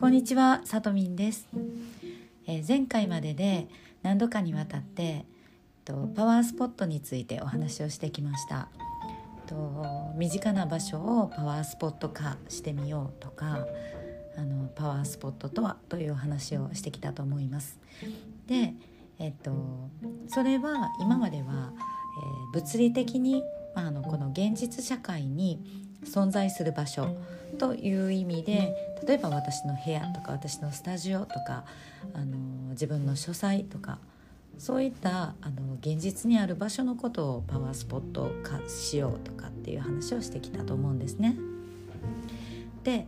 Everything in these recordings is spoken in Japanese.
こんにちは、さとみんです、えー、前回までで何度かにわたってえっとパワースポットについてお話をしてきました。えっと身近な場所をパワースポット化してみようとかあのパワースポットとはというお話をしてきたと思います。でえっとそれは今までは、えー、物理的に、まあ、あのこの現実社会に存在する場所という意味で例えば私の部屋とか私のスタジオとかあの自分の書斎とかそういったあの現実にある場所のことをパワースポット化しようとかっていう話をしてきたと思うんですね。で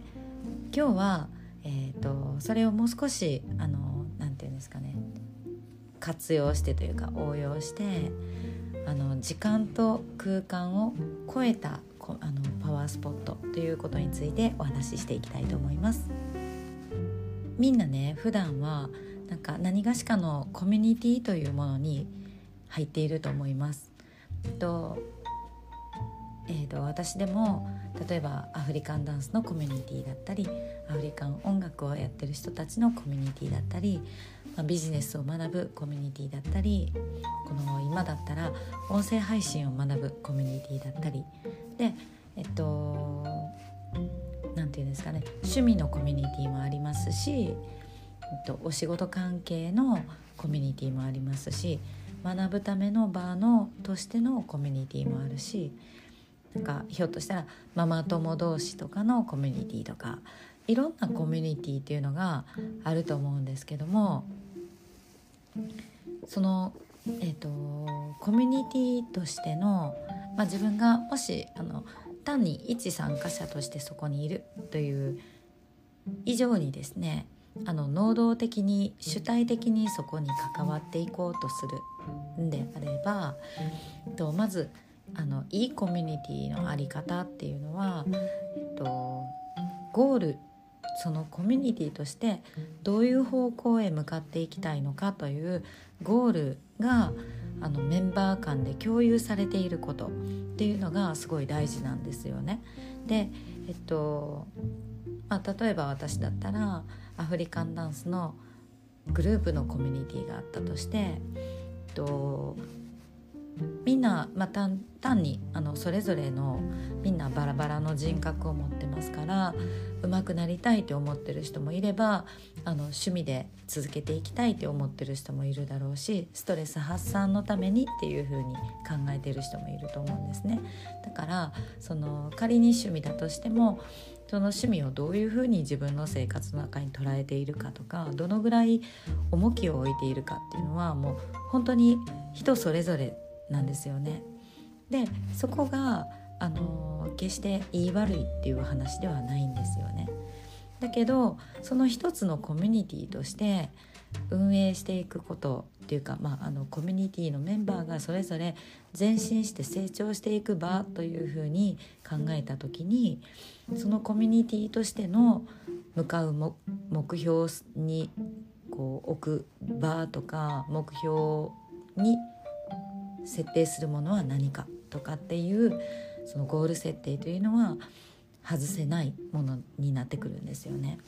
今日は、えーと、それをもう少しあのなんていうんですかね活用してというか応用してあの時間と空間を超えたあのパワースポットということについてお話ししていきたいと思います。みんなね普段はなんか何がしかのコミュニティというものに入っていると思います。と,、えーと、私でも例えばアフリカンダンスのコミュニティだったりアフリカン音楽をやってる人たちのコミュニティだったり、まあ、ビジネスを学ぶコミュニティだったりこの今だったら音声配信を学ぶコミュニティだったり。でえっと何て言うんですかね。趣味のコミュニティもありますし、えっと、お仕事関係のコミュニティもありますし学ぶための場のとしてのコミュニティもあるしなんかひょっとしたらママ友同士とかのコミュニティとかいろんなコミュニティっていうのがあると思うんですけどもそのえーと、コミュニティとしての、まあ、自分がもしあの単に一参加者としてそこにいるという以上にですねあの能動的に主体的にそこに関わっていこうとするんであれば、とまずあのいいコミュニティの在り方っていうのは、えっと、ゴールそのコミュニティとしてどういう方向へ向かっていきたいのかというゴールがあのメンバー間で共有されていることっていうのがすごい大事なんですよね。で、えっとまあ、例えば私だったらアフリカンダンスのグループのコミュニティがあったとして、えっと、んな、まあ、単にあのそれぞれのみんなバラバラの人格を持ってますから上手くなりたいって思ってる人もいればあの趣味で続けていきたいって思ってる人もいるだろうしストレス発散のためにっていう風に考えてる人もいると思うんですね。だからその仮に趣味だとしてもその趣味をどういうふうに自分の生活の中に捉えているかとかどのぐらい重きを置いているかっていうのはもう本当に人それぞれなんですよね。でそこがあの決して言い悪いっていう話ではないんですよね。だけどその一つのコミュニティとして運営していくことっていうか、まあ、あのコミュニティのメンバーがそれぞれ前進して成長していく場というふうに考えた時にそのコミュニティとしての向かう目標にこう置く場とか目標に設定するものは何かとかっていうそのゴール設定というのは外せないものになってくるんですよね。